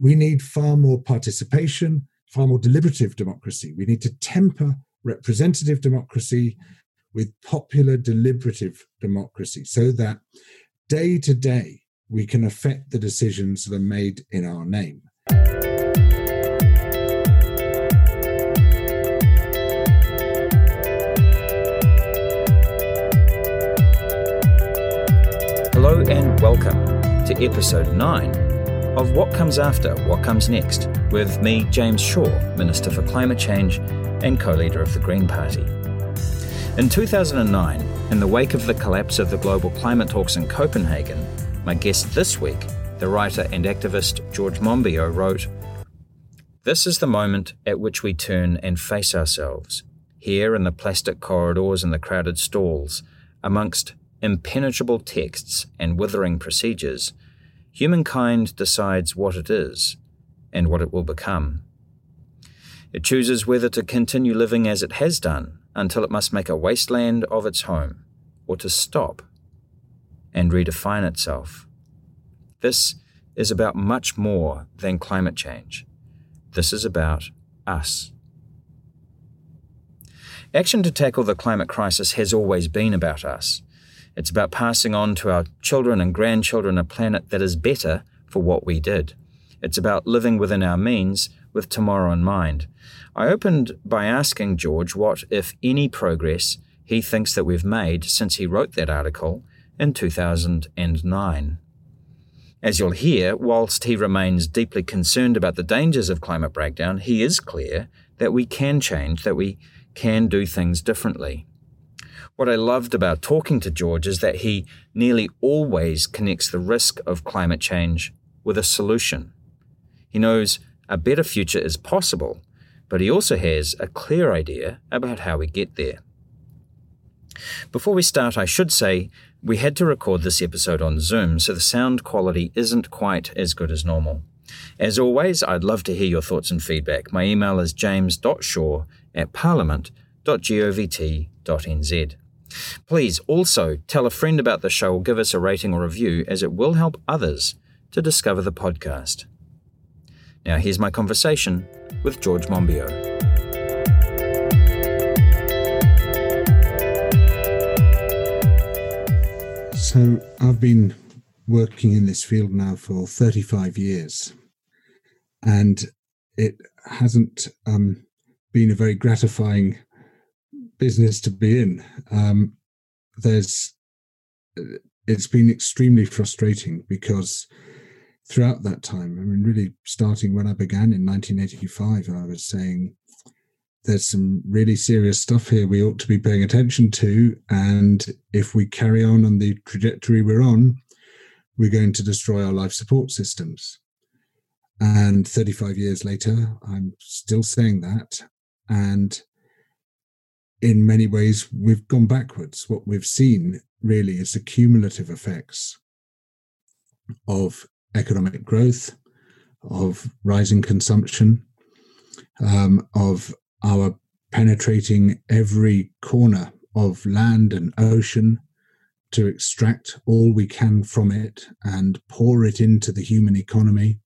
we need far more participation, far more deliberative democracy. We need to temper representative democracy with popular deliberative democracy so that day to day we can affect the decisions that are made in our name. Hello and welcome to episode 9 of What Comes After, What Comes Next, with me, James Shaw, Minister for Climate Change and co leader of the Green Party. In 2009, in the wake of the collapse of the global climate talks in Copenhagen, my guest this week, the writer and activist George Monbiot, wrote This is the moment at which we turn and face ourselves, here in the plastic corridors and the crowded stalls, amongst impenetrable texts and withering procedures, humankind decides what it is and what it will become. It chooses whether to continue living as it has done until it must make a wasteland of its home, or to stop and redefine itself. This is about much more than climate change. This is about us. Action to tackle the climate crisis has always been about us. It's about passing on to our children and grandchildren a planet that is better for what we did. It's about living within our means with tomorrow in mind. I opened by asking George what, if any, progress he thinks that we've made since he wrote that article in 2009. As you'll hear, whilst he remains deeply concerned about the dangers of climate breakdown, he is clear that we can change, that we can do things differently. What I loved about talking to George is that he nearly always connects the risk of climate change with a solution. He knows a better future is possible, but he also has a clear idea about how we get there. Before we start, I should say we had to record this episode on Zoom, so the sound quality isn't quite as good as normal. As always, I'd love to hear your thoughts and feedback. My email is james.shaw at parliament.govt.nz. Please also tell a friend about the show or give us a rating or review, as it will help others to discover the podcast. Now, here's my conversation with George Monbiot. So, I've been working in this field now for 35 years, and it hasn't um, been a very gratifying business to be in. Um, there's it's been extremely frustrating because throughout that time, I mean, really starting when I began in 1985, I was saying there's some really serious stuff here we ought to be paying attention to. And if we carry on on the trajectory we're on, we're going to destroy our life support systems. And 35 years later, I'm still saying that. And in many ways, we've gone backwards. What we've seen really is the cumulative effects of economic growth, of rising consumption, um, of our penetrating every corner of land and ocean to extract all we can from it and pour it into the human economy,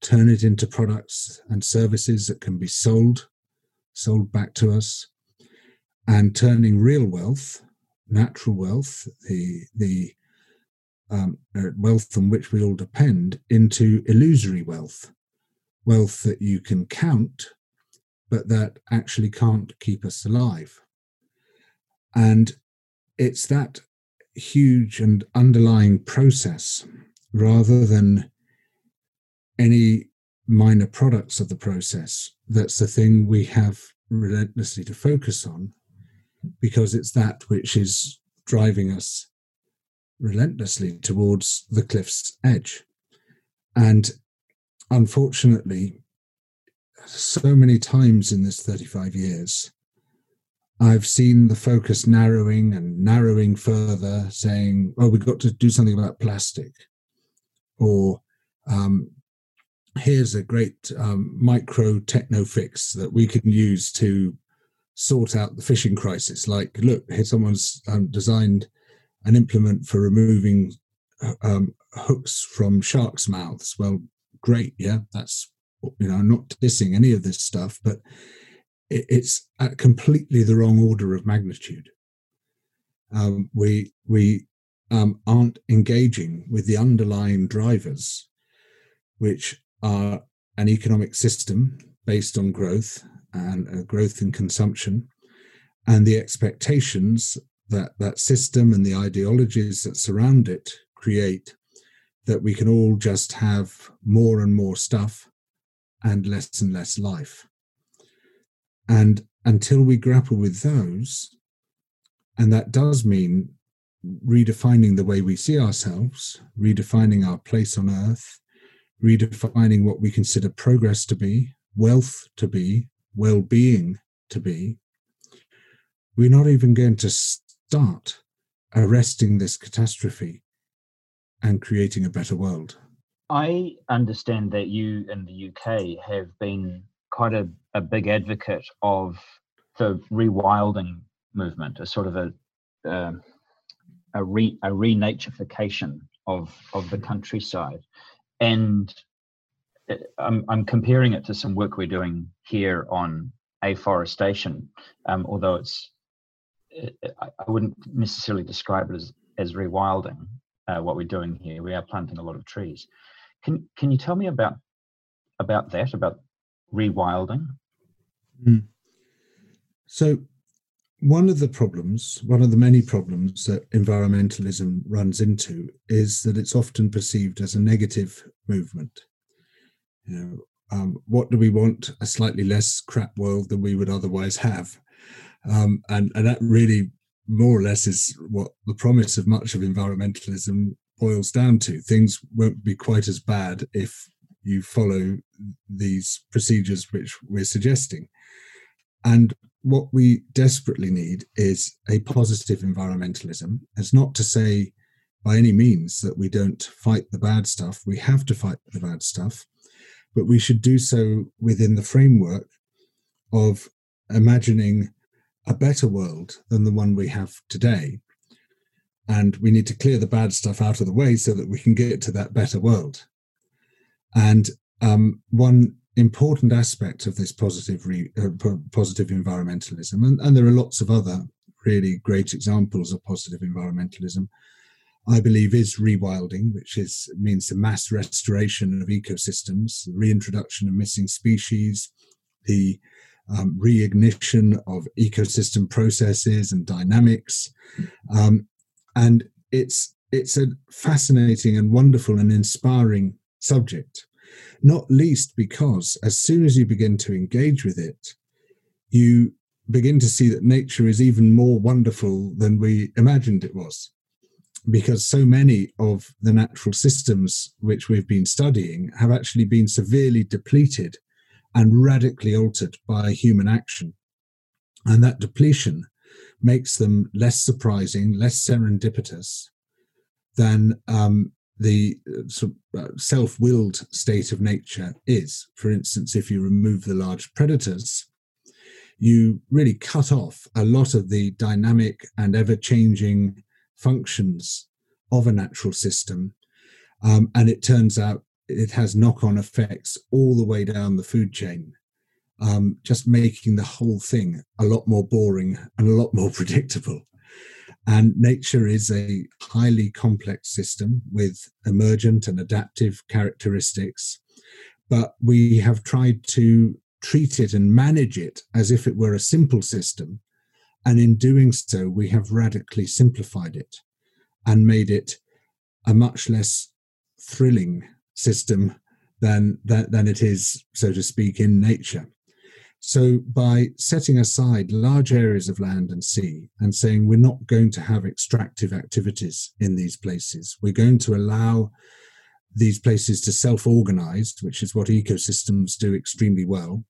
turn it into products and services that can be sold, sold back to us, and turning real wealth, natural wealth, the the um, wealth on which we all depend, into illusory wealth, wealth that you can count, but that actually can't keep us alive. And it's that huge and underlying process rather than any minor products of the process that's the thing we have relentlessly to focus on because it's that which is driving us relentlessly towards the cliff's edge. And unfortunately, so many times in this 35 years, I've seen the focus narrowing and narrowing further, saying, "Oh, we've got to do something about plastic," or um, "Here's a great um, micro techno fix that we can use to sort out the fishing crisis. Like, look, here someone's um, designed an implement for removing um, hooks from sharks' mouths. Well, great. Yeah, that's you know, I'm not dissing any of this stuff, but it, it's at completely the wrong order of magnitude. Um, we we um, aren't engaging with the underlying drivers, which are an economic system based on growth and uh, growth in consumption, and the expectations that that system and the ideologies that surround it create that we can all just have more and more stuff and less and less life. And until we grapple with those, and that does mean redefining the way we see ourselves, redefining our place on earth, redefining what we consider progress to be, wealth to be, well being to be, we're not even going to start arresting this catastrophe and creating a better world. I understand that you in the UK have been quite a, a big advocate of the rewilding movement, a sort of a uh, a, re, a renaturification of of the countryside, and I'm I'm comparing it to some work we're doing here on afforestation, um, although it's uh, I wouldn't necessarily describe it as as rewilding. Uh, what we're doing here, we are planting a lot of trees. Can can you tell me about about that about rewilding? Mm. So one of the problems, one of the many problems that environmentalism runs into is that it's often perceived as a negative movement. You know, um, what do we want? A slightly less crap world than we would otherwise have. Um, and, and that really more or less is what the promise of much of environmentalism boils down to. Things won't be quite as bad if you follow these procedures which we're suggesting. And what we desperately need is a positive environmentalism. It's not to say by any means that we don't fight the bad stuff. We have to fight the bad stuff, but we should do so within the framework of imagining a better world than the one we have today. And we need to clear the bad stuff out of the way so that we can get to that better world. And um, one important aspect of this positive re, uh, positive environmentalism, and, and there are lots of other really great examples of positive environmentalism. I believe is rewilding, which is means the mass restoration of ecosystems, the reintroduction of missing species, the um, reignition of ecosystem processes and dynamics, um, and it's it's a fascinating and wonderful and inspiring subject not least because as soon as you begin to engage with it, you begin to see that nature is even more wonderful than we imagined it was. Because so many of the natural systems which we've been studying have actually been severely depleted and radically altered by human action. And that depletion makes them less surprising, less serendipitous than um, the uh, uh, self-willed state of nature is. For instance, if you remove the large predators, you really cut off a lot of the dynamic and ever-changing functions of a natural system. Um, and it turns out it has knock-on effects all the way down the food chain, um, just making the whole thing a lot more boring and a lot more predictable. And nature is a highly complex system with emergent and adaptive characteristics. But we have tried to treat it and manage it as if it were a simple system. And in doing so, we have radically simplified it and made it a much less thrilling system than, than, than it is, so to speak, in nature. So, by setting aside large areas of land and sea and saying we're not going to have extractive activities in these places, we're going to allow these places to self organize, which is what ecosystems do extremely well.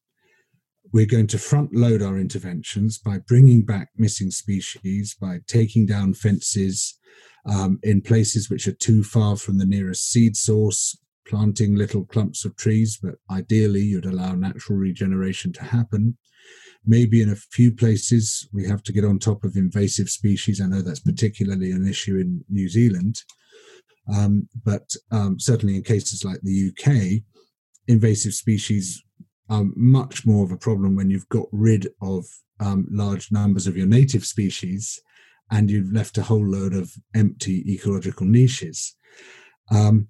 We're going to front load our interventions by bringing back missing species, by taking down fences um, in places which are too far from the nearest seed source, planting little clumps of trees, but ideally you'd allow natural regeneration to happen. Maybe in a few places we have to get on top of invasive species. I know that's particularly an issue in New Zealand. Um, but um, certainly in cases like the UK, invasive species are much more of a problem when you've got rid of um, large numbers of your native species and you've left a whole load of empty ecological niches. Um,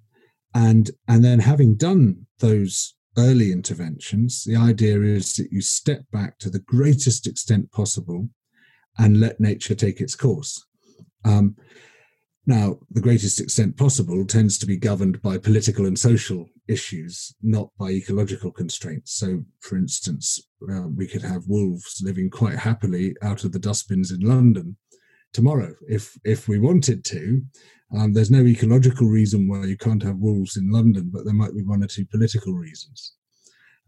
and and then having done those early interventions, the idea is that you step back to the greatest extent possible and let nature take its course. Um, now, the greatest extent possible tends to be governed by political and social issues, not by ecological constraints. So, for instance, uh, we could have wolves living quite happily out of the dustbins in London tomorrow if if we wanted to. Um, there's no ecological reason why you can't have wolves in London, but there might be one or two political reasons.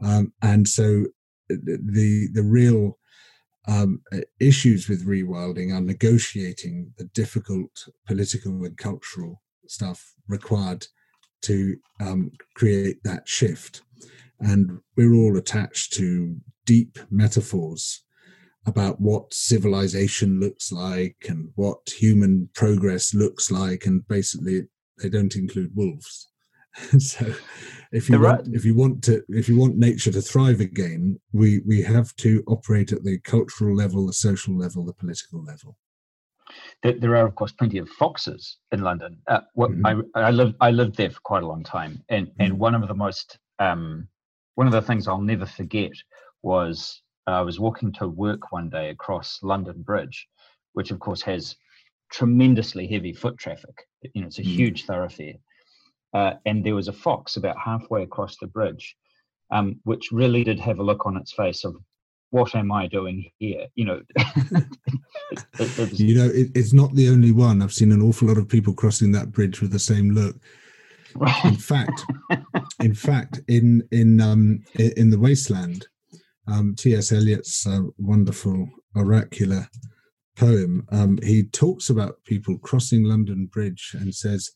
Um, and so, the the real um, issues with rewilding are negotiating the difficult political and cultural stuff required to um, create that shift. And we're all attached to deep metaphors about what civilization looks like and what human progress looks like. And basically, they don't include wolves. so if you want if you want to if you want nature to thrive again we we have to operate at the cultural level the social level the political level there, there are of course plenty of foxes in london uh, what mm-hmm. i i lived i lived there for quite a long time and mm-hmm. and one of the most um one of the things i'll never forget was uh, i was walking to work one day across london bridge which of course has tremendously heavy foot traffic you know it's a mm-hmm. huge thoroughfare uh, and there was a fox about halfway across the bridge, um, which really did have a look on its face of what am I doing here? You know, it, it, you know, it's not the only one. I've seen an awful lot of people crossing that bridge with the same look. Right. In fact, in fact, in in um, in the wasteland, um, T.S. Eliot's uh, wonderful oracular poem, um, he talks about people crossing London Bridge and says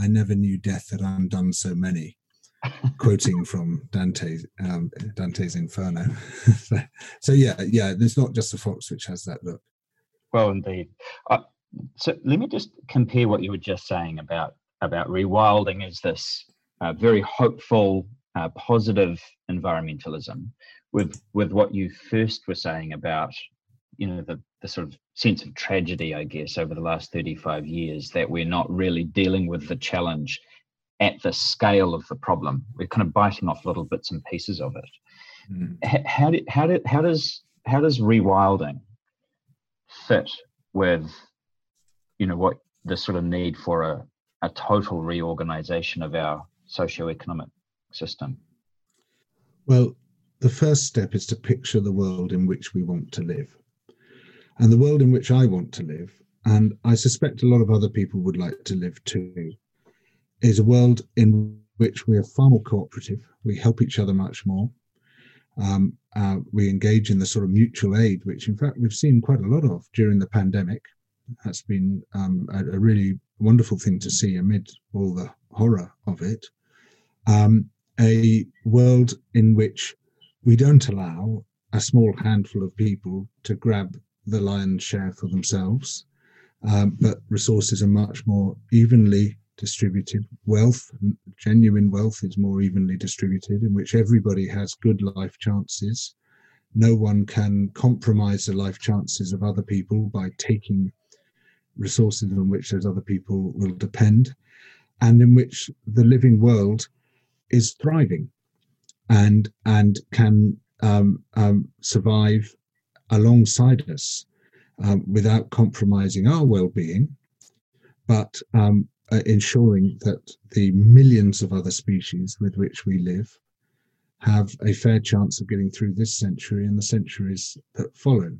I never knew death had undone so many. quoting from Dante, um, Dante's Inferno. so, so, yeah, yeah, there's not just the fox which has that look. Well, indeed. Uh, so let me just compare what you were just saying about about rewilding as this uh, very hopeful, uh, positive environmentalism with with what you first were saying about you know the the sort of sense of tragedy, I guess, over the last 35 years that we're not really dealing with the challenge at the scale of the problem. We're kind of biting off little bits and pieces of it. Mm. How, did, how, did, how does how does rewilding fit with you know what the sort of need for a, a total reorganization of our socio-economic system? Well, the first step is to picture the world in which we want to live and the world in which I want to live, and I suspect a lot of other people would like to live too, is a world in which we are far more cooperative. We help each other much more. Um, uh, we engage in the sort of mutual aid, which in fact we've seen quite a lot of during the pandemic. That's been um, a, a, really wonderful thing to see amid all the horror of it. Um, a world in which we don't allow a small handful of people to grab the lion's share for themselves, um, but resources are much more evenly distributed. Wealth, genuine wealth, is more evenly distributed, in which everybody has good life chances. No one can compromise the life chances of other people by taking resources on which those other people will depend, and in which the living world is thriving and and can um, um, survive alongside us um, without compromising our well-being, but um, uh, ensuring that the millions of other species with which we live have a fair chance of getting through this century and the centuries that follow.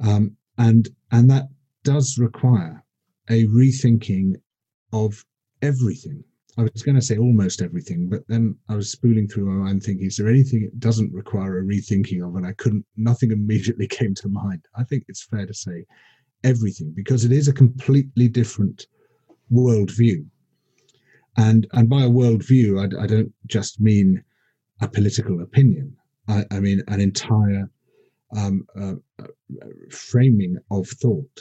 Um, and and that does require a rethinking of everything I was going to say almost everything, but then I was spooling through my mind thinking, is there anything it doesn't require a rethinking of? And I couldn't, nothing immediately came to mind. I think it's fair to say everything because it is a completely different worldview. And, and by a worldview, I, I don't just mean a political opinion, I, I mean an entire um, uh, uh, framing of thought.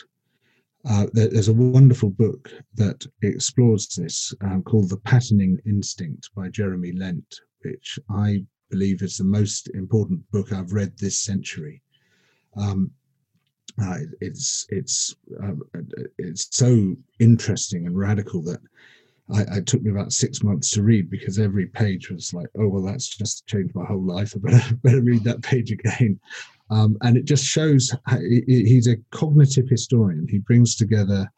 Uh, there's a wonderful book that explores this uh, called The Patterning Instinct by Jeremy Lent, which I believe is the most important book I've read this century. Um, uh, it's it's uh, it's so interesting and radical that I, it took me about six months to read because every page was like, oh well, that's just changed my whole life. I better better read that page again. Um, and it just shows how, he's a cognitive historian. He brings together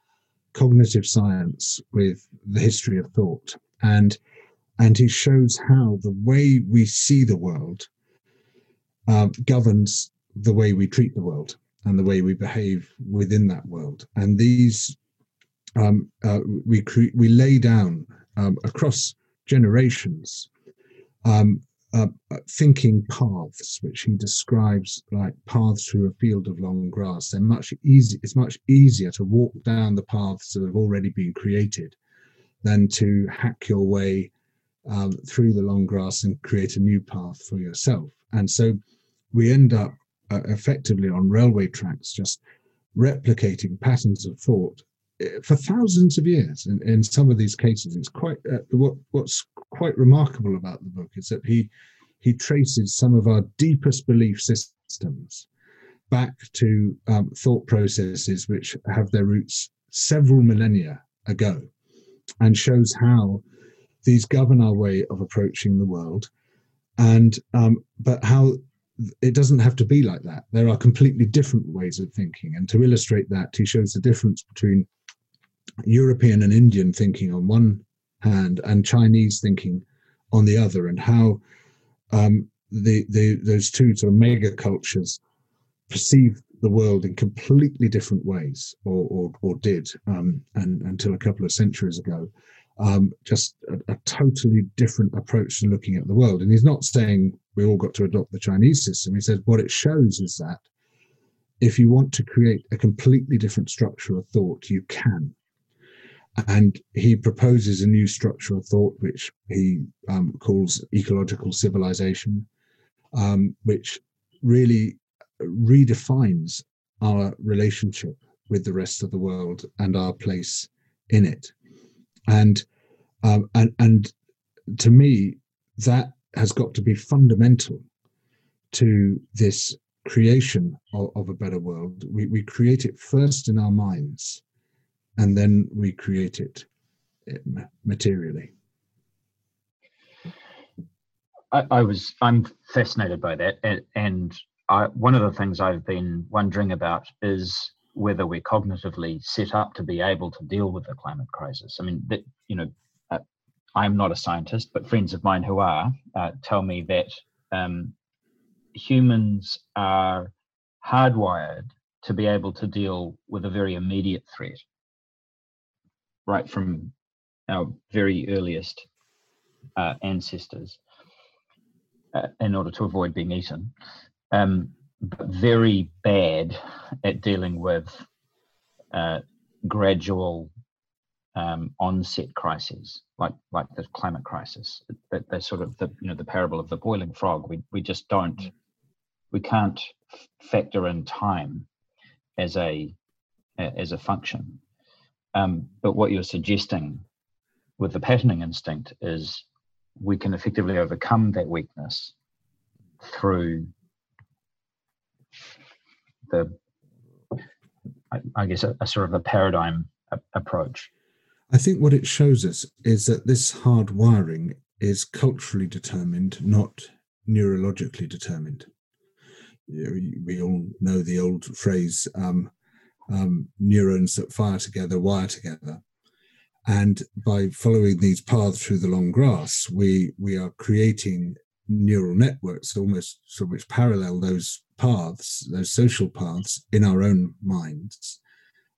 cognitive science with the history of thought, and and he shows how the way we see the world uh, governs the way we treat the world and the way we behave within that world. And these um, uh, we cre- we lay down um, across generations um, uh, uh, thinking paths, which he describes like paths through a field of long grass. They're much easy. It's much easier to walk down the paths that have already been created than to hack your way um, through the long grass and create a new path for yourself. And so we end up uh, effectively on railway tracks, just replicating patterns of thought for thousands of years. In, in some of these cases, it's quite uh, what what's quite remarkable about the book is that he he traces some of our deepest belief systems back to um, thought processes which have their roots several millennia ago, and shows how these govern our way of approaching the world, and um, but how it doesn't have to be like that. There are completely different ways of thinking. And to illustrate that, he shows the difference between European and Indian thinking on one hand and Chinese thinking on the other, and how um, the, the those two sort of mega cultures perceive the world in completely different ways, or or, or did, um, and until a couple of centuries ago um, just a, a, totally different approach to looking at the world. And he's not saying we all got to adopt the Chinese system. He says what it shows is that if you want to create a completely different structure of thought, you can. And he proposes a new structure of thought, which he um, calls ecological civilization, um, which really redefines our relationship with the rest of the world and our place in it. And um, and and to me that has got to be fundamental to this creation of, of, a better world. We, we create it first in our minds and then we create it materially I, I was i'm fascinated by that and, and I, one of the things i've been wondering about is whether we're cognitively set up to be able to deal with the climate crisis. I mean, that you know, uh, I'm not a scientist, but friends of mine who are uh, tell me that um, humans are hardwired to be able to deal with a very immediate threat, right from our very earliest uh, ancestors, uh, in order to avoid being eaten. Um, but very bad at dealing with uh, gradual um, onset crises, like like the climate crisis. That they sort of the you know the parable of the boiling frog. We we just don't we can't factor in time as a as a function. Um, but what you're suggesting with the patterning instinct is we can effectively overcome that weakness through the I, I guess a, a, sort of a paradigm a, approach. I think what it shows us is that this hard wiring is culturally determined, not neurologically determined. we all know the old phrase um, um, neurons that fire together wire together. And by following these paths through the long grass, we, we are creating neural networks almost sort of which parallel those paths, those social paths in our own minds.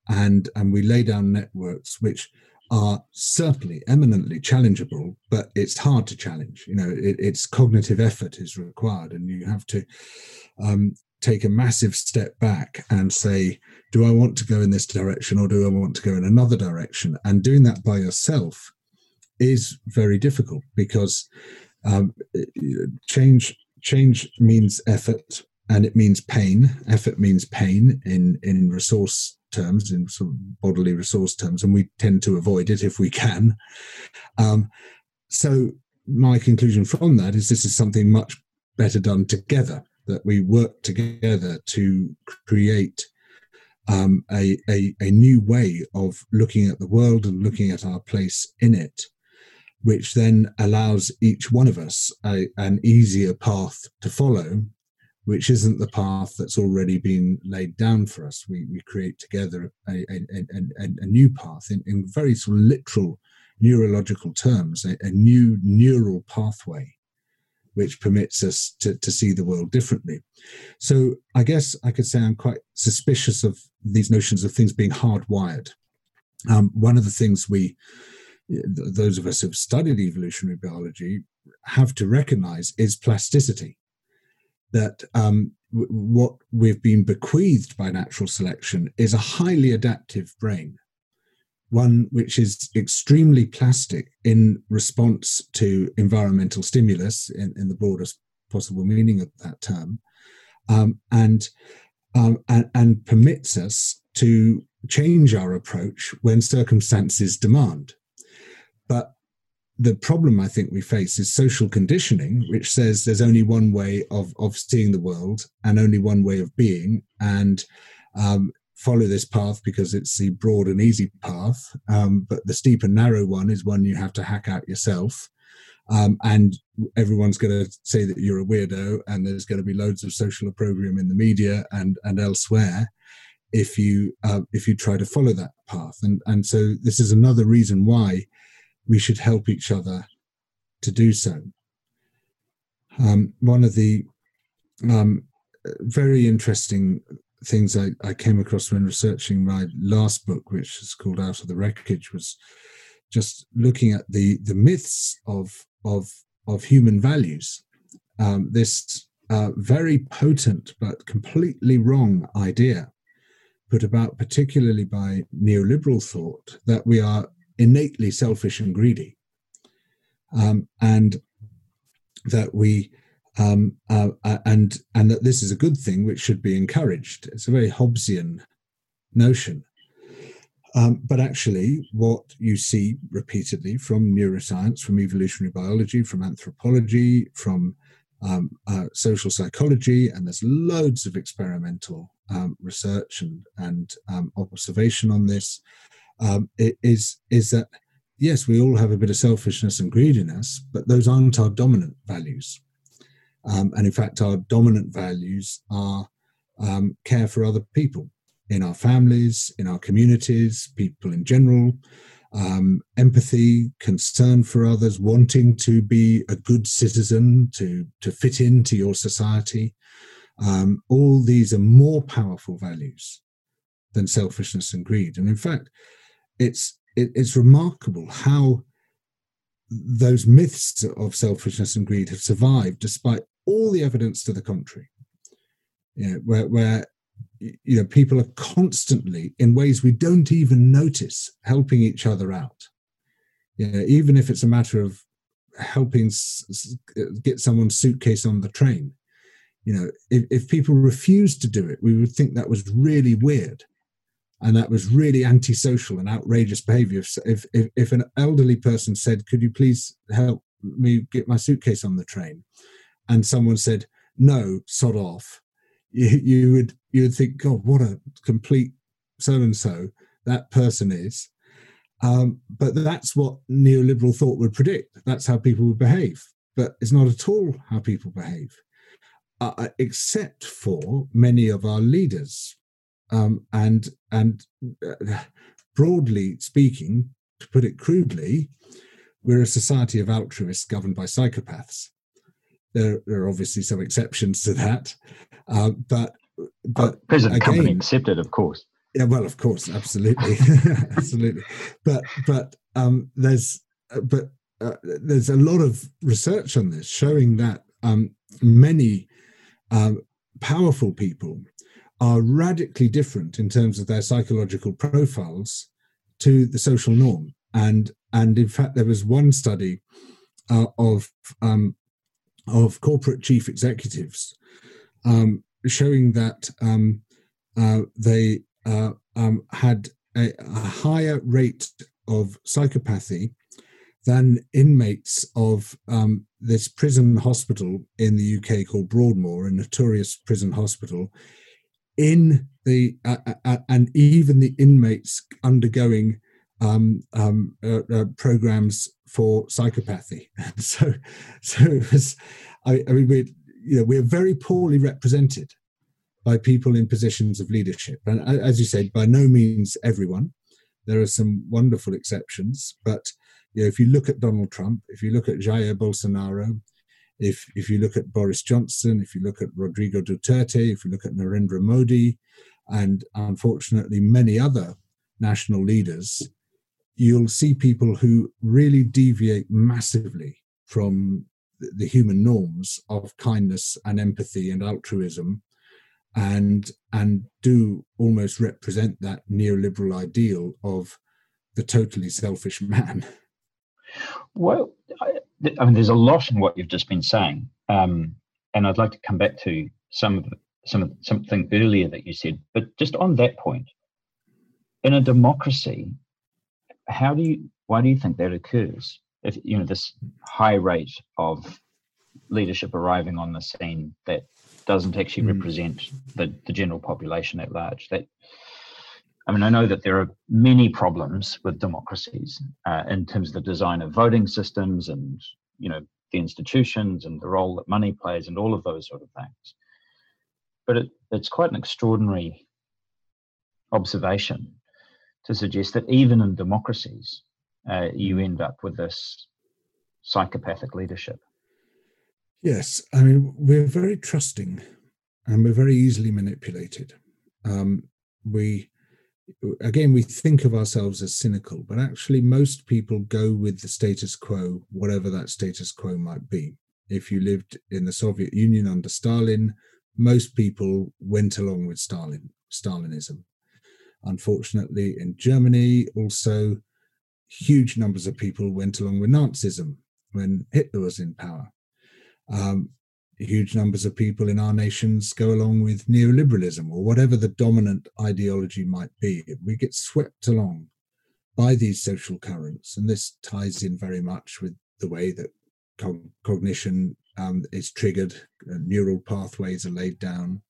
And, and we lay down networks which are certainly eminently challengeable, but it's hard to challenge. You know, it, it's cognitive effort is required, and you have to um, take a massive step back and say, do I want to go in this direction or do I want to go in another direction? And doing that by yourself is very difficult because um, change change means effort and it means pain. Effort means pain in in resource terms, in sort of bodily resource terms, and we tend to avoid it if we can. Um, so my conclusion from that is this is something much better done together. That we work together to create um, a, a, a new way of looking at the world and looking at our place in it, which then allows each one of us a, an easier path to follow, which isn't the path that's already been laid down for us. We, we create together a, a, a, a new path in, in very sort of literal neurological terms, a, a new neural pathway which permits us to, to see the world differently. So I guess I could say I'm quite suspicious of these notions of things being hardwired. Um, one of the things we, those of us who've studied evolutionary biology, have to recognize is plasticity. That um, w- what we've been bequeathed by natural selection is a highly adaptive brain one which is extremely plastic in response to environmental stimulus in, in the broadest possible meaning of that term, um, and, um, and, and permits us to change our approach when circumstances demand. But the problem I think we face is social conditioning, which says there's only one way of, of seeing the world and only one way of being. And um, follow this path because it's the broad and easy path. Um, but the steep and narrow one is one you have to hack out yourself. Um, and everyone's going to say that you're a weirdo, and there's going to be loads of social opprobrium in the media and and elsewhere if you uh, if you try to follow that path. And and so this is another reason why we should help each other to do so. Um, one of the um, very interesting things I, I came across when researching my last book, which is called Out of the Wreckage, was just looking at the the myths of of of human values. Um, this uh, very potent but completely wrong idea put about particularly by neoliberal thought that we are innately selfish and greedy um, and that we um, uh, uh, and and that this is a good thing which should be encouraged. It's a very Hobbesian notion. Um, but actually, what you see repeatedly from neuroscience, from evolutionary biology, from anthropology, from um, uh, social psychology, and there's loads of experimental um, research and, and um, observation on this, um, is is that yes, we all have a bit of selfishness and greediness, but those aren't our dominant values. Um, and in fact, our dominant values are um, care for other people in our families, in our communities, people in general, um, empathy, concern for others, wanting to be a good citizen, to, to fit into your society. Um, all these are more powerful values than selfishness and greed. And in fact, it's it, it's remarkable how those myths of selfishness and greed have survived despite all the evidence to the contrary. You know, where, where you know people are constantly in ways we don't even notice helping each other out. You know, even if it's a matter of helping s- get someone's suitcase on the train. You know, if, if people refused to do it, we would think that was really weird and that was really antisocial and outrageous behavior. If, if, if an elderly person said, Could you please help me get my suitcase on the train? And someone said, "No, sod off," you, you would you would think, "God, what a complete so and so that person is." Um, but that's what neoliberal thought would predict. That's how people would behave. But it's not at all how people behave, uh, uh except for many of our leaders. Um, and and uh, broadly speaking, to put it crudely, we're a society of altruists governed by psychopaths. There, there are obviously some exceptions to that, uh, but but oh, present again, company accepted, of course. Yeah, well, of course, absolutely, absolutely. But but um, there's uh, but uh, there's a lot of research on this showing that um, many um, powerful people are radically different in terms of their psychological profiles to the social norm. And and in fact, there was one study uh, of um, of corporate chief executives, um, showing that um, uh, they uh, um, had a, a, higher rate of psychopathy than inmates of um, this prison hospital in the UK called Broadmoor, a notorious prison hospital, in the uh, and even the inmates undergoing um, um, uh, uh, programs for psychopathy. so, so it was, I, I, mean, we're you know we're very poorly represented by people in positions of leadership, and as you said, by no means everyone. There are some wonderful exceptions, but you know, if you look at Donald Trump, if you look at Jair Bolsonaro, if if you look at Boris Johnson, if you look at Rodrigo Duterte, if you look at Narendra Modi, and unfortunately many other national leaders, you'll see people who really deviate massively from the human norms of kindness and empathy and altruism and and do almost represent that neoliberal ideal of the totally selfish man well, I, I, mean, there's a lot in what you've just been saying, um, and I'd like to come back to some of some of something earlier that you said. But just on that point, in a democracy, how do you? Why do you think that occurs? If you know this high rate of leadership arriving on the scene that doesn't actually mm. represent the, the general population at large. That I mean, I know that there are many problems with democracies uh, in terms of the design of voting systems and, you know, the institutions and the role that money plays and all of those sort of things. But it, it's quite an extraordinary observation to suggest that even in democracies, uh, you end up with this psychopathic leadership. Yes, I mean, we're very trusting and we're very easily manipulated. Um, we again, we think of ourselves as cynical, but actually, most people go with the status quo, whatever that status quo might be. If you lived in the Soviet Union under Stalin, most people went along with Stalin, Stalinism. Unfortunately, in Germany, also huge numbers of people went along with Nazism when Hitler was in power. Um, huge numbers of people in our nations go along with neoliberalism or whatever the dominant ideology might be. We get swept along by these social currents. And this ties in very much with the way that cognition um, is triggered, uh, neural pathways are laid down,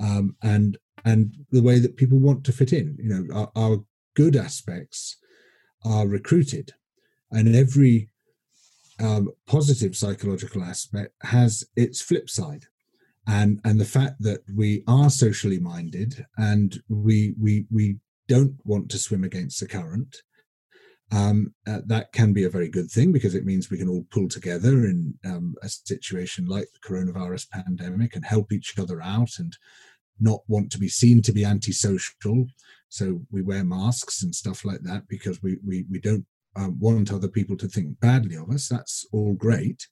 um, and and the way that people want to fit in. You know, our, our good aspects are recruited, and every um, positive psychological aspect has its flip side and and the fact that we are socially minded and we we we don't want to swim against the current um, uh, that can be a very good thing because it means we can all pull together in um, a situation like the coronavirus pandemic and help each other out and not want to be seen to be antisocial so we wear masks and stuff like that because we we, we don't um, want other people to think badly of us. That's all great.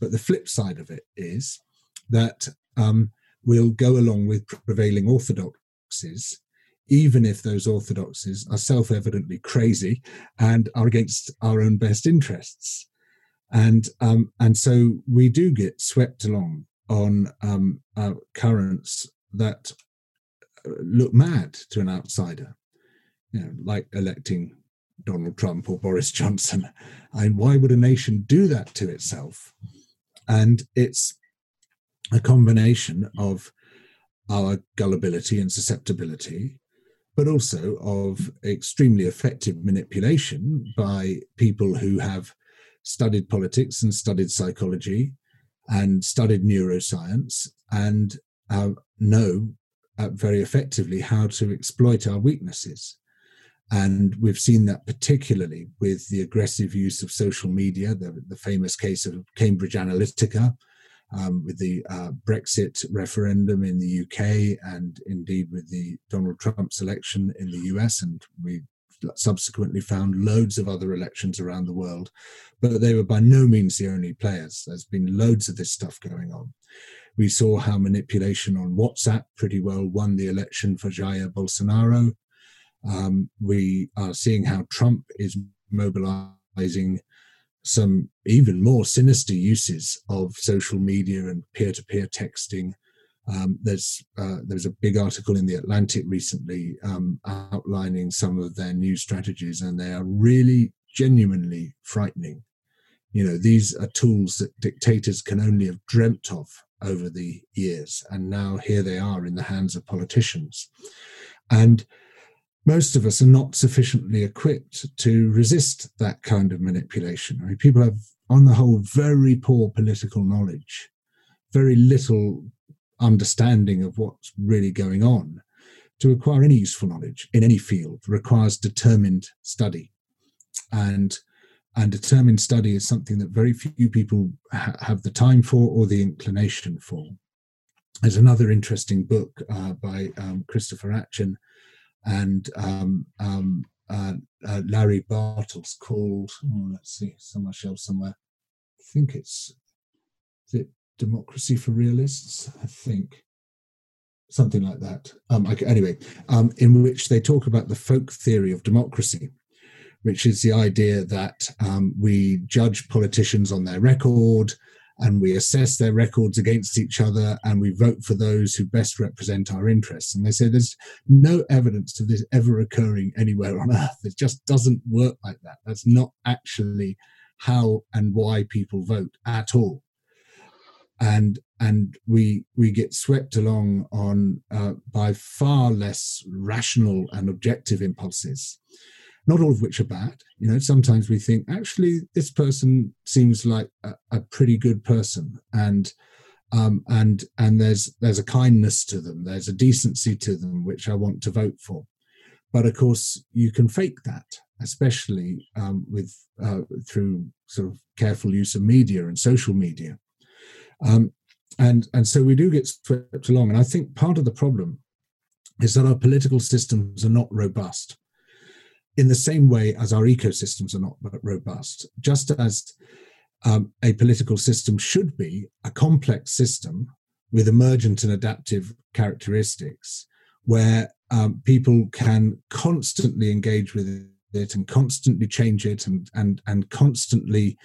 But the flip side of it is that um, we'll go along with prevailing orthodoxies, even if those orthodoxies are self evidently crazy and are against our own best interests. And, um, and so we do get swept along on um, currents that uh, look mad to an outsider, you know, like electing Donald Trump or Boris Johnson. And why would a nation do that to itself? And it's a combination of our gullibility and susceptibility, but also of extremely effective manipulation by people who have studied politics and studied psychology and studied neuroscience and uh, know uh, very effectively how to exploit our weaknesses. And we've seen that particularly with the aggressive use of social media, the, the famous case of Cambridge Analytica, um, with the uh, Brexit referendum in the UK, and indeed with the Donald Trump's election in the US. And we subsequently found loads of other elections around the world, but they were by no means the only players. There's been loads of this stuff going on. We saw how manipulation on WhatsApp pretty well won the election for Jair Bolsonaro um, we are seeing how Trump is mobilizing some even more sinister uses of social media and peer-to-peer texting. Um, there's uh, there's a big article in the Atlantic recently um, outlining some of their new strategies, and they are really genuinely frightening. You know, these are tools that dictators can only have dreamt of over the years. And now here they are in the hands of politicians. And most of us are not sufficiently equipped to resist that kind of manipulation. I mean, people have, on the whole, very poor political knowledge, very little understanding of what's really going on. To acquire any useful knowledge in any field requires determined study. And and determined study is something that very few people ha- have the time for or the inclination for. There's another interesting book uh, by um, Christopher Achen and um, um, uh, uh, Larry Bartels called, oh, let's see, on my shelf somewhere. I think it's it Democracy for Realists, I think. Something like that. Um, anyway, um, in which they talk about the folk theory of democracy which is the idea that um, we judge politicians on their record and we assess their records against each other and we vote for those who best represent our interests. And they say there's no evidence of this ever occurring anywhere on earth. It just doesn't work like that. That's not actually how and why people vote at all. And and we we get swept along on uh, by far less rational and objective impulses not all of which are bad. You know, sometimes we think actually this person seems like a, a pretty good person, and um, and and there's there's a kindness to them, there's a decency to them which I want to vote for. But of course, you can fake that, especially um, with uh, through sort of careful use of media and social media. Um, and and so we do get swept along. And I think part of the problem is that our political systems are not robust in the same way as our ecosystems are not robust, just as um, a political system should be a complex system with emergent and adaptive characteristics where um, people can constantly engage with it and constantly change it and, and, and constantly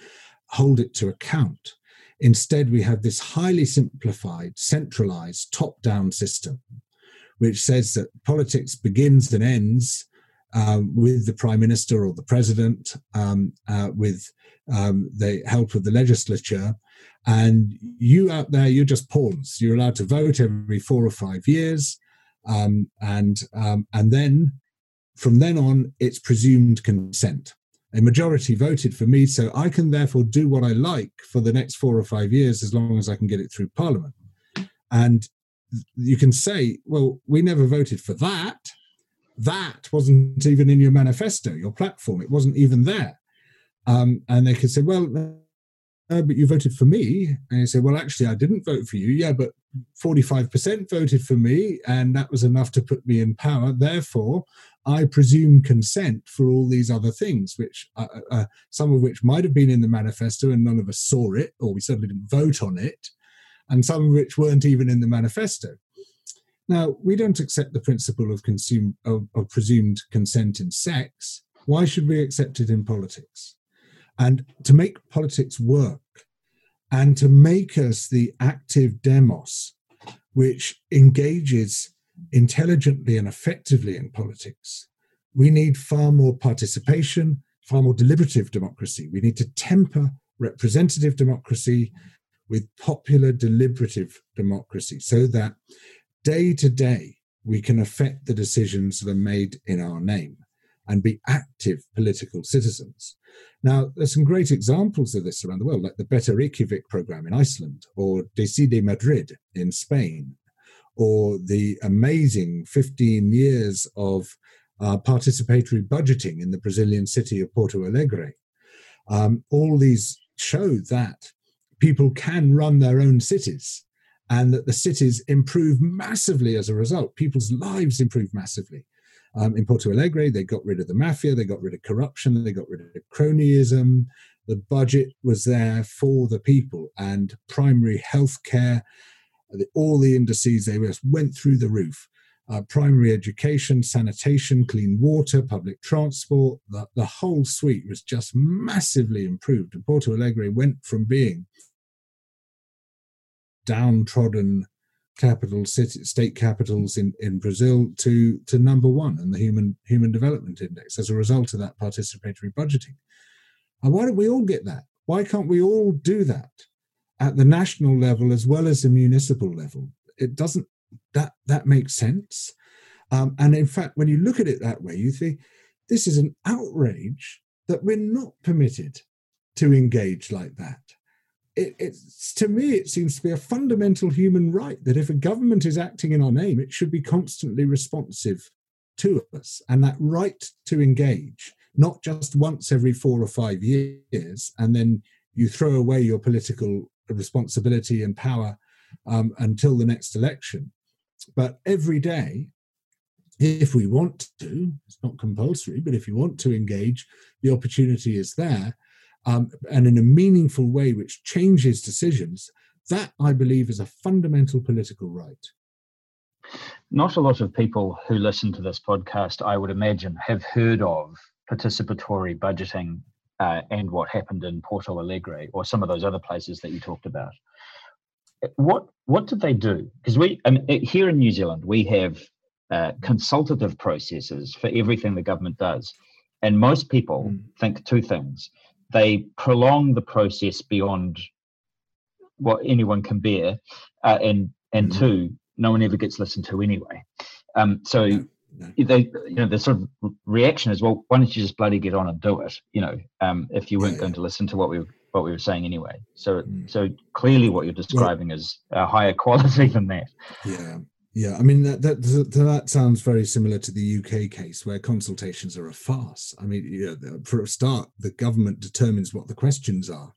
hold it to account. Instead, we have this highly simplified, centralized, top down system, which says that politics begins and ends um, with the prime minister or the president, um, uh, with um, the help of the legislature. And you out there, you're just pawns. You're allowed to vote every four or five years. Um, and, um, and then from then on, it's presumed consent. A majority voted for me, so I can therefore do what I like for the next four or five years as long as I can get it through Parliament. And you can say, well, we never voted for that that wasn't even in your manifesto, your platform. It wasn't even there. Um, and they could say, well, uh, but you voted for me. And you say, well, actually, I didn't vote for you. Yeah, but 45% voted for me, and that was enough to put me in power. Therefore, I presume consent for all these other things, which uh, uh, uh some of which might have been in the manifesto and none of us saw it, or we certainly didn't vote on it, and some of which weren't even in the manifesto. Now, we don't accept the principle of, consume, of, of presumed consent in sex. Why should we accept it in politics? And to make politics work and to make us the active demos which engages intelligently and effectively in politics, we need far more participation, far more deliberative democracy. We need to temper representative democracy with popular deliberative democracy so that day to day, we can affect the decisions that are made in our name and be active political citizens. Now, there's some great examples of this around the world, like the Better Reykjavik program in Iceland, or Decide Madrid in Spain, or the amazing 15 years of uh, participatory budgeting in the Brazilian city of Porto Alegre. Um, all these show that people can run their own cities and that the cities improve massively as a result. People's lives improve massively. Um, in Porto Alegre, they got rid of the mafia, they got rid of corruption, they got rid of cronyism. The budget was there for the people, and primary health care, all the indices they just went through the roof. Uh, primary education, sanitation, clean water, public transport, the, the whole suite was just massively improved. And Porto Alegre went from being downtrodden capital city, state capitals in, in Brazil to to number one in the human human development index as a result of that participatory budgeting. And why don't we all get that? Why can't we all do that at the national level as well as the municipal level? It doesn't that that makes sense. Um, and in fact, when you look at it that way, you think this is an outrage that we're not permitted to engage like that it, it's to me it seems to be a fundamental human right that if a government is acting in our name it should be constantly responsive to us. And that right to engage not just once every four or five years and then you throw away your political responsibility and power um, until the next election. But every day if we want to it's not compulsory but if you want to engage the opportunity is there um, and in a meaningful way which changes decisions, that I believe is a fundamental political right. Not a lot of people who listen to this podcast, I would imagine, have heard of participatory budgeting uh, and what happened in Porto Alegre or some of those other places that you talked about. What what did they do? Because we I mean, here in New Zealand we have uh, consultative processes for everything the government does, and most people mm. think two things: they prolong the process beyond what anyone can bear, uh, and and mm-hmm. two, no one ever gets listened to anyway. Um, so no, no. they, you know, the sort of reaction is, well, why don't you just bloody get on and do it? You know, um, if you weren't yeah, going yeah. to listen to what we what we were saying anyway. So mm. so clearly, what you're describing well, is a higher quality than that. Yeah, yeah, I mean that, that that sounds very similar to the UK case where consultations are a farce. I mean, you know, for a start, the government determines what the questions are,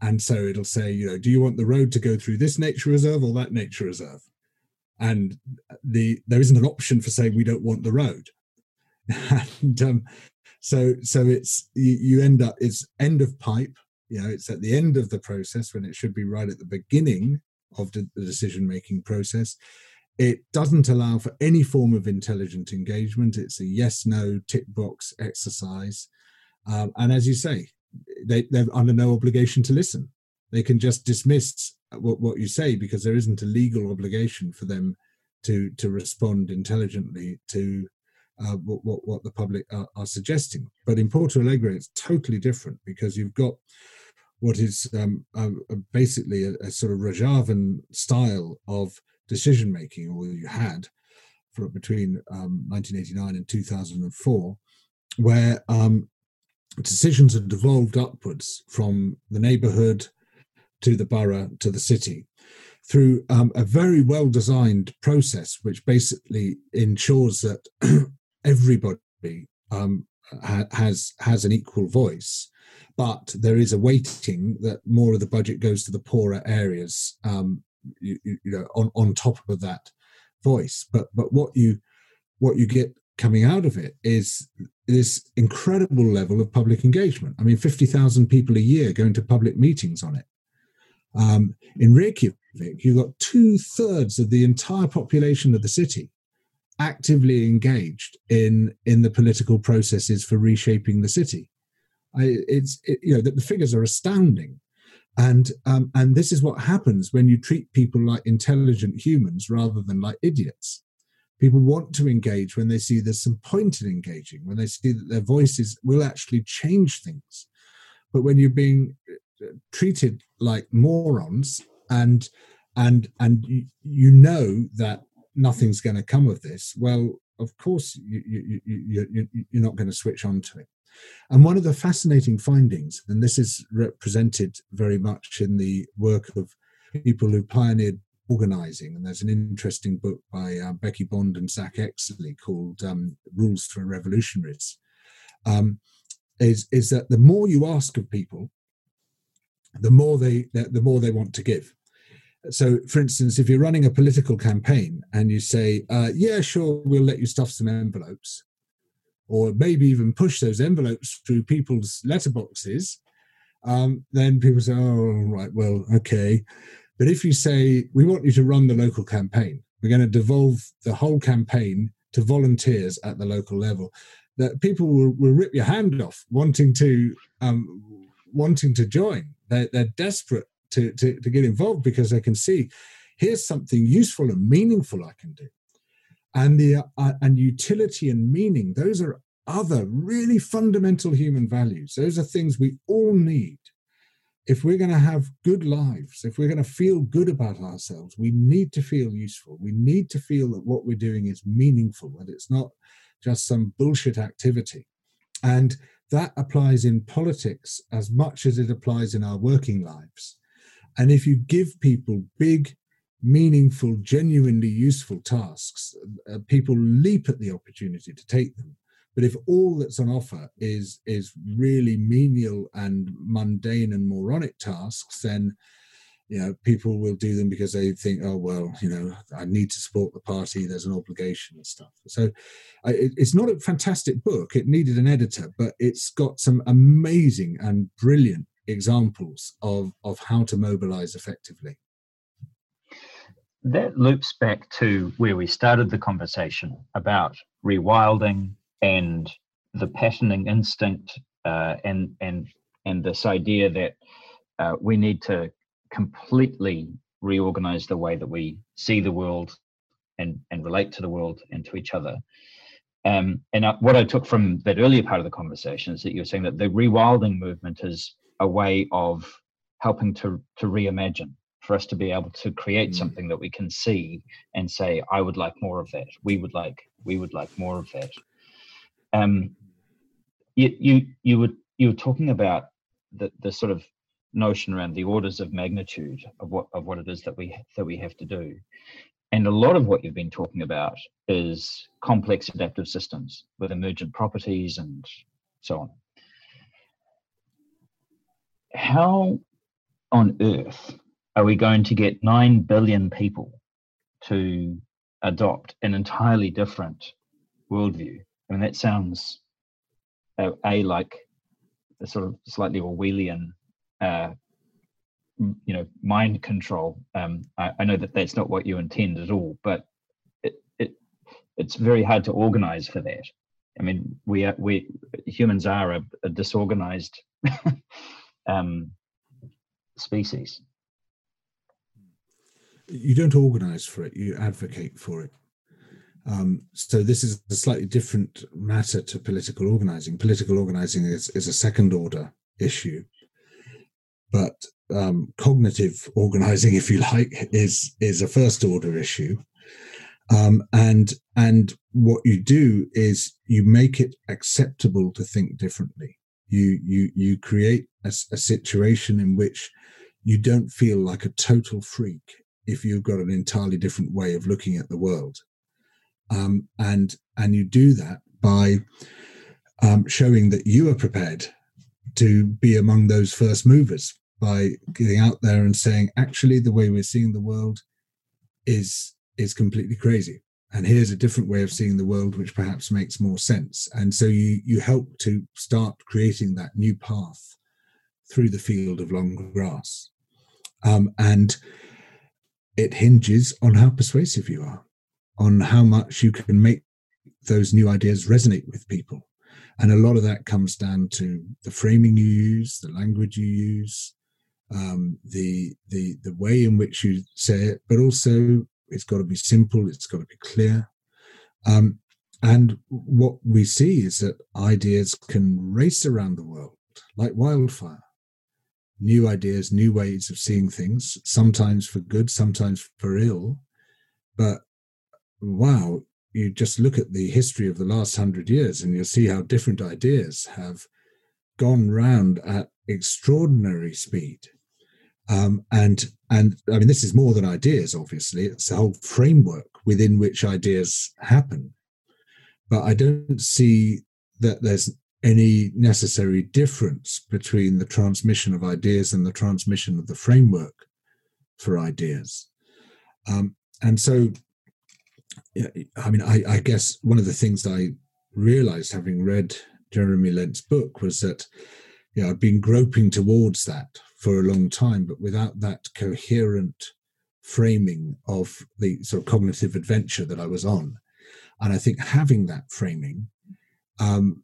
and so it'll say, you know, do you want the road to go through this nature reserve or that nature reserve? And the there isn't an option for saying we don't want the road, and um, so so it's you, you end up it's end of pipe. You know, it's at the end of the process when it should be right at the beginning of the, the decision making process it doesn't allow for any form of intelligent engagement. It's a yes no tick box exercise. Um, and as you say, they, they're under no obligation to listen. They can just dismiss what, what you say because there isn't a legal obligation for them to, to respond intelligently to uh, what, what, what, the public are, are, suggesting. But in Porto Alegre, it's totally different because you've got what is um, uh, basically a, a, sort of Rojavan style of decision making, or you had for between um, 1989 and 2004, where um, decisions had devolved upwards from the neighborhood to the borough to the city through um, a very well designed process, which basically ensures that everybody um, ha- has has an equal voice. But there is a weighting that more of the budget goes to the poorer areas um, you, you know on on top of that voice but but what you what you get coming out of it is this incredible level of public engagement. I mean, 50,000 people a year going to public meetings on it. Um, in Reykjavik, you've got two thirds of the entire population of the city actively engaged in, in the political processes for reshaping the city. I, it's, it, you know, the, the figures are astounding. And um, and this is what happens when you treat people like intelligent humans rather than like idiots. People want to engage when they see there's some point in engaging, when they see that their voices will actually change things. But when you're being uh, treated like morons and and and you, you know that nothing's going to come of this, well, of course you, you, you, you, you're not going to switch on to it. And one of the fascinating findings, and this is represented very much in the work of people who pioneered organizing, and there's an interesting book by uh, Becky Bond and Zack Exley called um, Rules for Revolutionaries, um, is, is that the more you ask of people, the more they the more they want to give. So, for instance, if you're running a political campaign and you say, uh, "Yeah, sure, we'll let you stuff some envelopes," or maybe even push those envelopes through people's letterboxes, um, then people say, oh, right, well, okay. But if you say, we want you to run the local campaign, we're going to devolve the whole campaign to volunteers at the local level, that people will, will rip your hand off wanting to um, wanting to join. They're, they're desperate to, to, to get involved because they can see here's something useful and meaningful I can do. And the uh, and utility and meaning, those are other really fundamental human values. Those are things we all need. If we're going to have good lives, if we're going to feel good about ourselves, we need to feel useful. We need to feel that what we're doing is meaningful, that it's not just some bullshit activity. And that applies in politics as much as it applies in our working lives. And if you give people big, meaningful, genuinely useful tasks, uh, people leap at the opportunity to take them. But if all that's on offer is is really menial and mundane and moronic tasks, then you know people will do them because they think oh well you know i need to support the party there's an obligation and stuff so I, it, it's not a fantastic book it needed an editor but it's got some amazing and brilliant examples of of how to mobilize effectively that loops back to where we started the conversation about rewilding and the patterning instinct uh, and and and this idea that uh, we need to completely reorganize the way that we see the world and and relate to the world and to each other. Um, and I, what I took from that earlier part of the conversation is that you're saying that the rewilding movement is a way of helping to to reimagine for us to be able to create mm. something that we can see and say, I would like more of that. We would like we would like more of that. Um, you you you were you were talking about the the sort of notion around the orders of magnitude of what of what it is that we that we have to do and a lot of what you've been talking about is complex adaptive systems with emergent properties and so on how on earth are we going to get 9 billion people to adopt an entirely different worldview? I mean that sounds a, a like a sort of slightly orwellian uh, you know mind control. Um, I, I, know that that's not what you intend at all but it, it it's very hard to organize for that. I mean we are we humans are a, a disorganized um, species you don't organize for it you advocate for it um, so this is a slightly different matter to political organizing political organizing is, is a second order issue but um, cognitive organizing, if you like, is is a first order issue. Um, and and what you do is you make it acceptable to think differently. You you you create a, a situation in which you don't feel like a total freak if you've got an entirely different way of looking at the world. Um, and and you do that by um, showing that you are prepared to be among those first movers by getting out there and saying, actually, the way we're seeing the world is is completely crazy. And here's a different way of seeing the world, which perhaps makes more sense. And so you you help to start creating that new path through the field of long grass. Um, and it hinges on how persuasive you are, on how much you can make those new ideas resonate with people. And a lot of that comes down to the framing you use, the language you use, um, the the the way in which you say it, but also it's got to be simple, it's got to be clear. Um, and what we see is that ideas can race around the world like wildfire. New ideas, new ways of seeing things, sometimes for good, sometimes for ill. But wow, you just look at the history of the last hundred years and you'll see how different ideas have gone round at extraordinary speed. Um, and and I mean, this is more than ideas. Obviously, it's the whole framework within which ideas happen. But I don't see that there's any necessary difference between the transmission of ideas and the transmission of the framework for ideas. Um, and so, I mean, I, I guess one of the things I realized having read Jeremy Lent's book was that yeah, I've been groping towards that for a long time, but without that coherent framing of the sort of cognitive adventure that I was on. And I think having that framing um,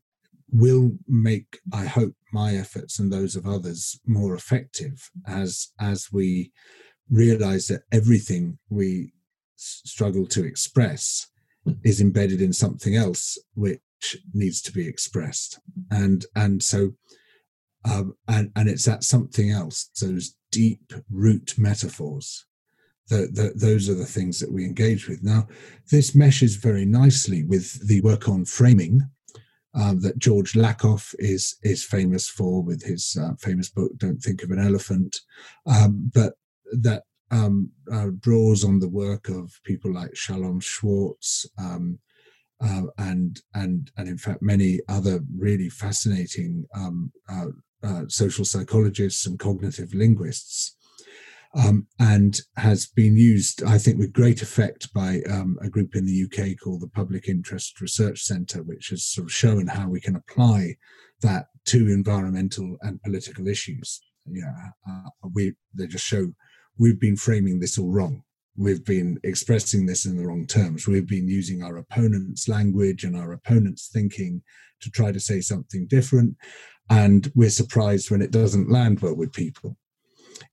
will make, I hope, my efforts and those of others more effective as as we realize that everything we struggle to express is embedded in something else which needs to be expressed. And and so um, and and it's that something else those deep root metaphors that, that those are the things that we engage with. Now this meshes very nicely with the work on framing um, that George Lakoff is is famous for with his uh, famous book "Don't Think of an Elephant," um, but that um, uh, draws on the work of people like Shalom Schwartz um, uh, and and and in fact many other really fascinating um, uh, uh, social psychologists and cognitive linguists. Um, and has been used, I think, with great effect by um, a group in the UK called the Public Interest Research Centre, which has sort of shown how we can apply that to environmental and political issues. Yeah, uh, we they just show we've been framing this all wrong. We've been expressing this in the wrong terms. We've been using our opponent's language and our opponent's thinking to try to say something different. And we're surprised when it doesn't land well with people.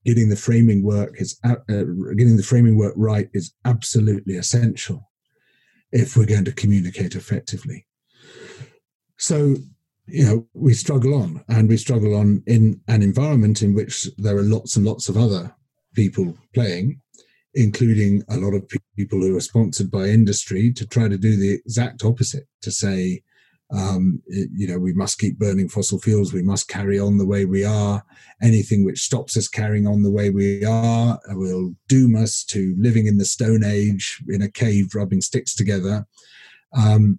Getting the framing work is uh, uh getting the framing work right is absolutely essential if we're going to communicate effectively. So you know we struggle on and we struggle on in an environment in which there are lots and lots of other people playing, including a lot of people who are sponsored by industry, to try to do the exact opposite to say, um, you know, we must keep burning fossil fuels, we must carry on the way we are. Anything which stops us carrying on the way we are will doom us to living in the Stone Age in a cave rubbing sticks together. Um,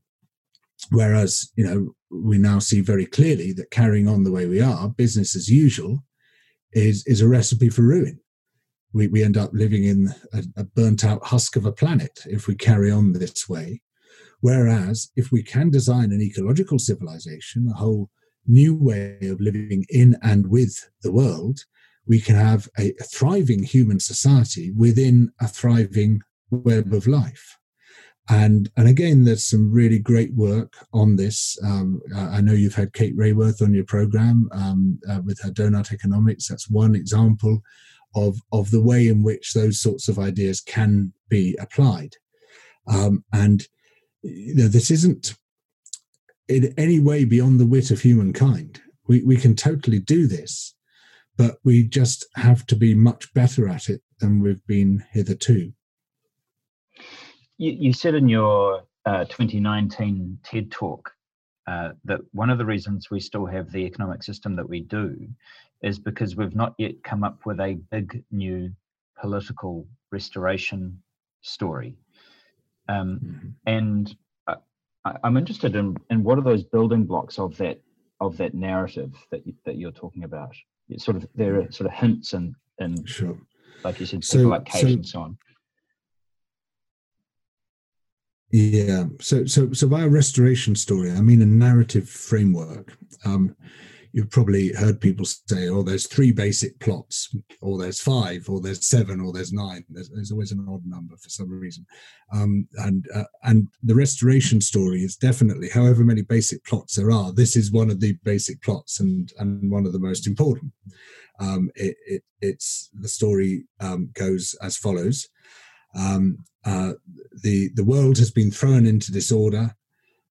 whereas, you know, we now see very clearly that carrying on the way we are, business as usual, is, is a recipe for ruin we, we end up living in a, a burnt out husk of a planet if we carry on this way. Whereas if we can design an ecological civilization, a whole new way of living in and with the world, we can have a, a thriving human society within a thriving web of life. And, and again, there's some really great work on this. Um, I know you've had Kate Raworth on your program um, uh, with her donut economics. That's one example of of the way in which those sorts of ideas can be applied. Um, and you know, this isn't in any way beyond the wit of humankind. We we can totally do this, but we just have to be much better at it than we've been hitherto. You, you said in your uh, 2019 TED talk uh, that one of the reasons we still have the economic system that we do is because we've not yet come up with a big new political restoration story. Um, mm-hmm. And I, am interested in, in what are those building blocks of that of that narrative that you, that you're talking about. It's sort of there are sort of hints and and sure. like you said, people so, like Kate so, and so on. Yeah. So so so by a restoration story, I mean a narrative framework. Um, you've probably heard people say, "Oh, there's three basic plots, or there's five, or there's seven, or there's nine. There's, there's always an odd number for some reason, um, and uh, and the restoration story is definitely, however many basic plots there are, this is one of the basic plots and and one of the most important. Um, it, it, it's the story um, goes as follows. Um, uh, the the world has been thrown into disorder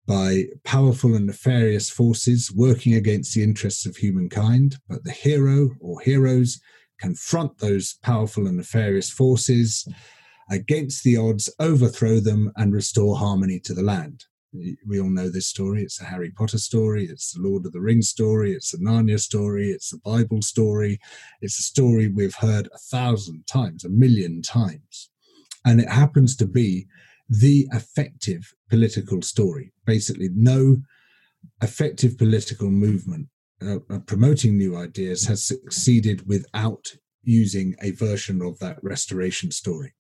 by powerful and nefarious forces working against the interests of humankind, but the hero or heroes confront those powerful and nefarious forces against the odds, overthrow them, and restore harmony to the land. We all know this story. It's a Harry Potter story. It's the Lord of the Rings story. It's the Narnia story. It's the Bible story. It's a story we've heard a thousand times, a million times. And it happens to be the effective political story. Basically, no effective political movement uh, uh, promoting new ideas has succeeded without using a version of that restoration story.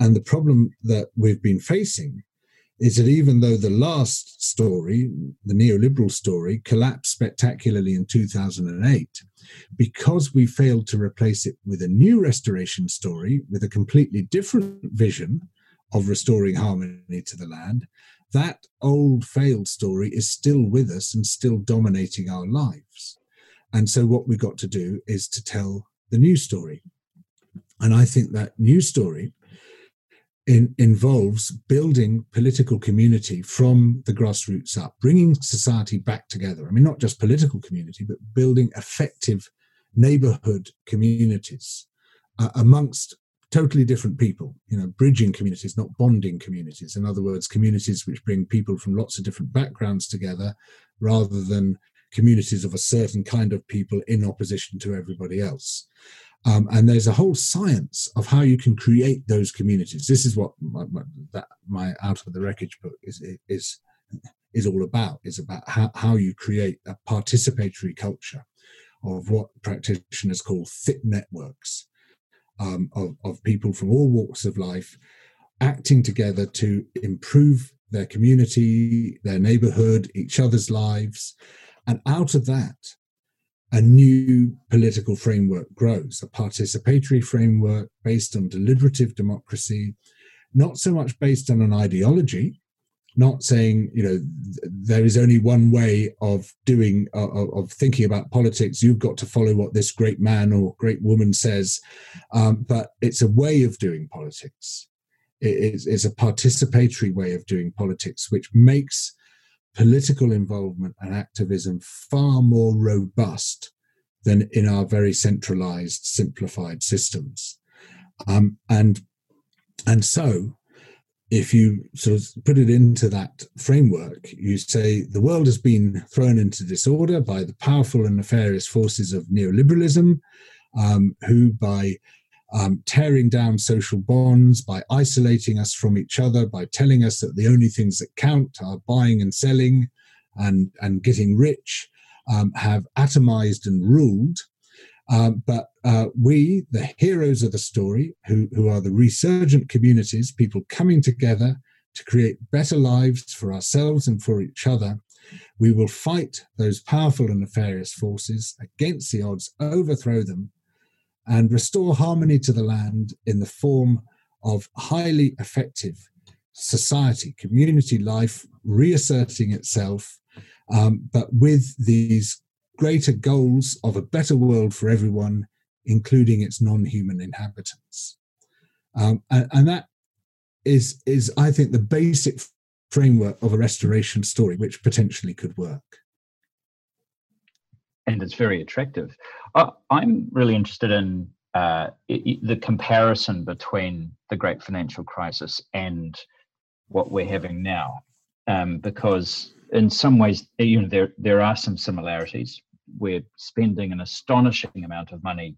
And the problem that we've been facing is that even though the last story, the neoliberal story, collapsed spectacularly in 2008, because we failed to replace it with a new restoration story with a completely different vision of restoring harmony to the land, that old failed story is still with us and still dominating our lives. And so, what we've got to do is to tell the new story. And I think that new story in, involves building political community from the grassroots up, bringing society back together. I mean, not just political community, but building effective neighborhood communities uh, amongst totally different people, you know, bridging communities, not bonding communities. In other words, communities which bring people from lots of different backgrounds together rather than communities of a certain kind of people in opposition to everybody else. Um, and there's a whole science of how you can create those communities. This is what my, my, that, my out of the wreckage book is is is all about. Is about how, how you create a participatory culture of what practitioners call thick networks um, of, of people from all walks of life acting together to improve their community, their neighborhood, each other's lives. And out of that, a new political framework grows, a participatory framework based on deliberative democracy, not so much based on an ideology, not saying you know there is only one way of doing of, of thinking about politics. You've got to follow what this great man or great woman says. Um, but it's a way of doing politics. It is a participatory way of doing politics which makes political involvement and activism far more robust than in our very centralized, simplified systems. Um, and and so, if you sort of put it into that framework, you say the world has been thrown into disorder by the powerful and nefarious forces of neoliberalism, um, who by um, tearing down social bonds, by isolating us from each other, by telling us that the only things that count are buying and selling and, and getting rich, um, have atomized and ruled. Um, but uh, we, the heroes of the story, who, who are the resurgent communities, people coming together to create better lives for ourselves and for each other, we will fight those powerful and nefarious forces against the odds, overthrow them, and restore harmony to the land in the form of highly effective society, community life reasserting itself, um, but with these greater goals of a better world for everyone, including its non human inhabitants. Um, and, and that is, is, I think, the basic framework of a restoration story, which potentially could work and it's very attractive. Uh, I'm really interested in uh, it, the comparison between the great financial crisis and what we're having now, um, because in some ways, you know, there there are some similarities. We're spending an astonishing amount of money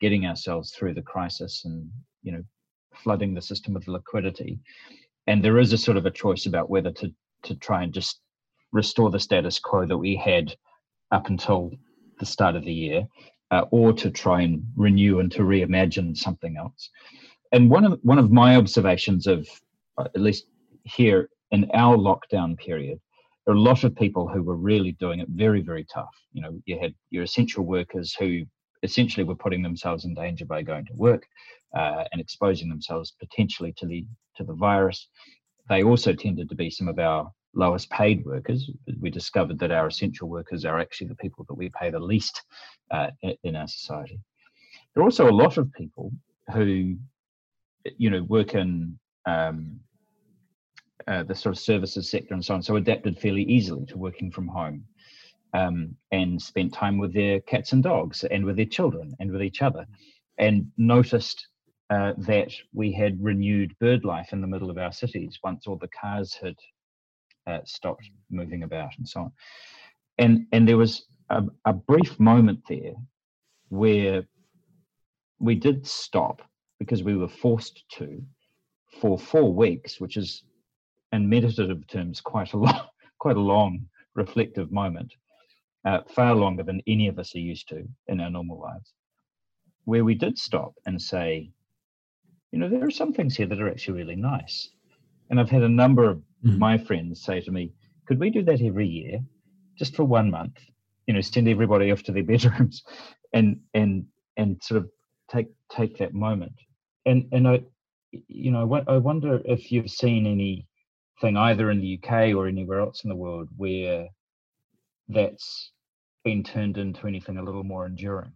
getting ourselves through the crisis, and you know, flooding the system with liquidity. And there is a sort of a choice about whether to to try and just restore the status quo that we had up until the start of the year, uh, or to try and renew and to reimagine something else. And one of one of my observations of, uh, at least here in our lockdown period, there are a lot of people who were really doing it very very tough. You know, you had your essential workers who essentially were putting themselves in danger by going to work uh, and exposing themselves potentially to the to the virus. They also tended to be some of our lowest paid workers. We discovered that our essential workers are actually the people that we pay the least uh, in our society. There are also a lot of people who, you know, work in um, uh, the sort of services sector and so on, so adapted fairly easily to working from home. Um, and spent time with their cats and dogs and with their children and with each other and noticed uh, that we had renewed bird life in the middle of our cities once all the cars had uh, stopped moving about and so on. And and there was a, a brief moment there where we did stop because we were forced to for four weeks, which is in meditative terms quite a long, quite a long reflective moment, uh, far longer than any of us are used to in our normal lives, where we did stop and say, you know, there are some things here that are actually really nice. And I've had a number of mm. my friends say to me, could we do that every year, just for one month? You know, send everybody off to their bedrooms, and and and sort of take take that moment. And and I, you know, I wonder if you've seen anything either in the UK or anywhere else in the world where that's been turned into anything a little more enduring.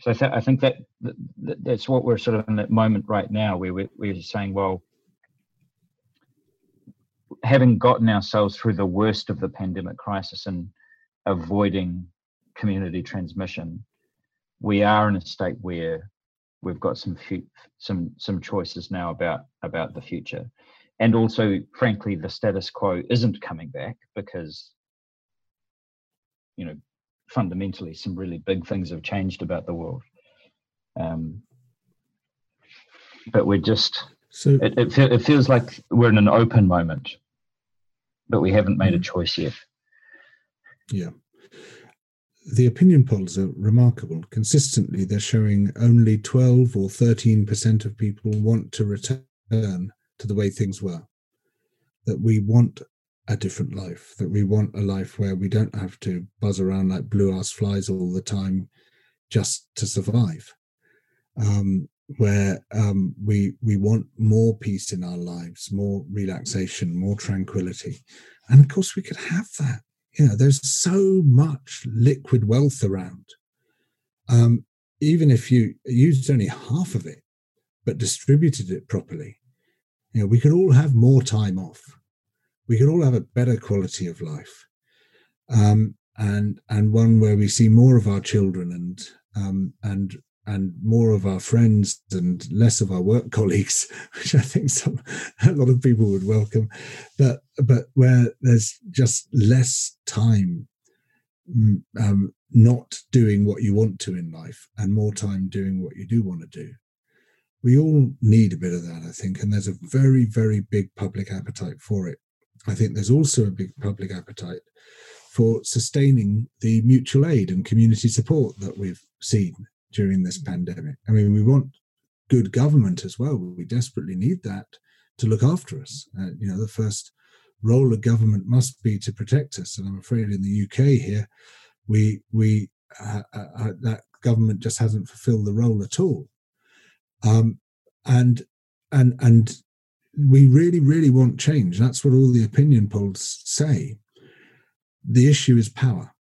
so I, th- I think that, that, that's what we're sort of in that moment right now where we're, we're saying, well, having gotten ourselves through the worst of the pandemic crisis and avoiding community transmission, we are in a state where we've got some some some choices now about about the future, and also, frankly, the status quo isn't coming back because you know fundamentally some really big things have changed about the world. Um, but we're just so it, it, it feels like we're in an open moment, but we haven't made a mm-hmm. choice yet. Yeah. The opinion polls are remarkable. Consistently, they're showing only 12 or 13% of people want to return to the way things were. That we want a different life, that we want a life where we don't have to buzz around like blue ass flies all the time just to survive. Um, where um, we we want more peace in our lives, more relaxation, more tranquility, and of course we could have that. You know, there's so much liquid wealth around. Um, even if you used only half of it, but distributed it properly, you know, we could all have more time off. We could all have a better quality of life, um, and and one where we see more of our children and um, and and more of our friends and less of our work colleagues, which I think some a lot of people would welcome, but but where there's just less time mm, um, not doing what you want to in life and more time doing what you do want to do. We all need a bit of that, I think, and there's a very very big public appetite for it. I think there's also a big public appetite for sustaining the mutual aid and community support that we've seen during this pandemic. I mean, we want good government as well. We desperately need that to look after us. Uh, you know, the first role of government must be to protect us, and I'm afraid in the UK here, we we uh, uh, uh, that government just hasn't fulfilled the role at all. Um, and and and we really, really want change. That's what all the opinion polls say. The issue is power.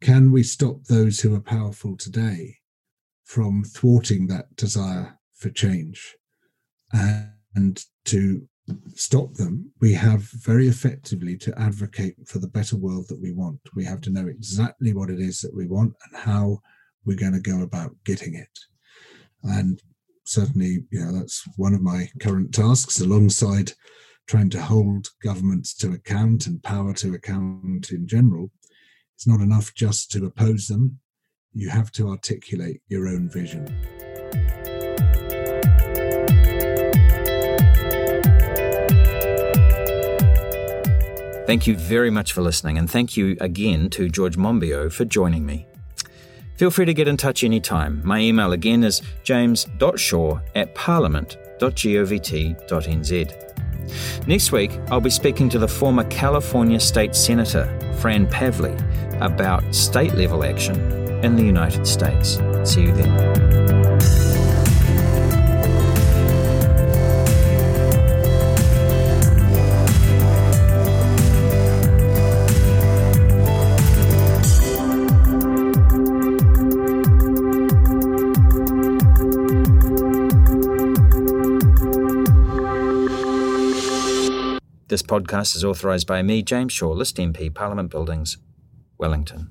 Can we stop those who are powerful today from thwarting that desire for change? And to stop them, we have very effectively to advocate for the better world that we want. We have to know exactly what it is that we want and how we're going to go about getting it. And certainly, you know, that's one of my current tasks alongside trying to hold governments to account and power to account in general. It's not enough just to oppose them. You have to articulate your own vision. Thank you very much for listening, and thank you again to George Monbiot for joining me. Feel free to get in touch anytime. My email again is james.shaw at parliament.govt.nz. Next week, I'll be speaking to the former California State Senator, Fran Pavley, about state level action in the United States. See you then. Podcast is authorised by me, James Shaw, List MP, Parliament Buildings, Wellington.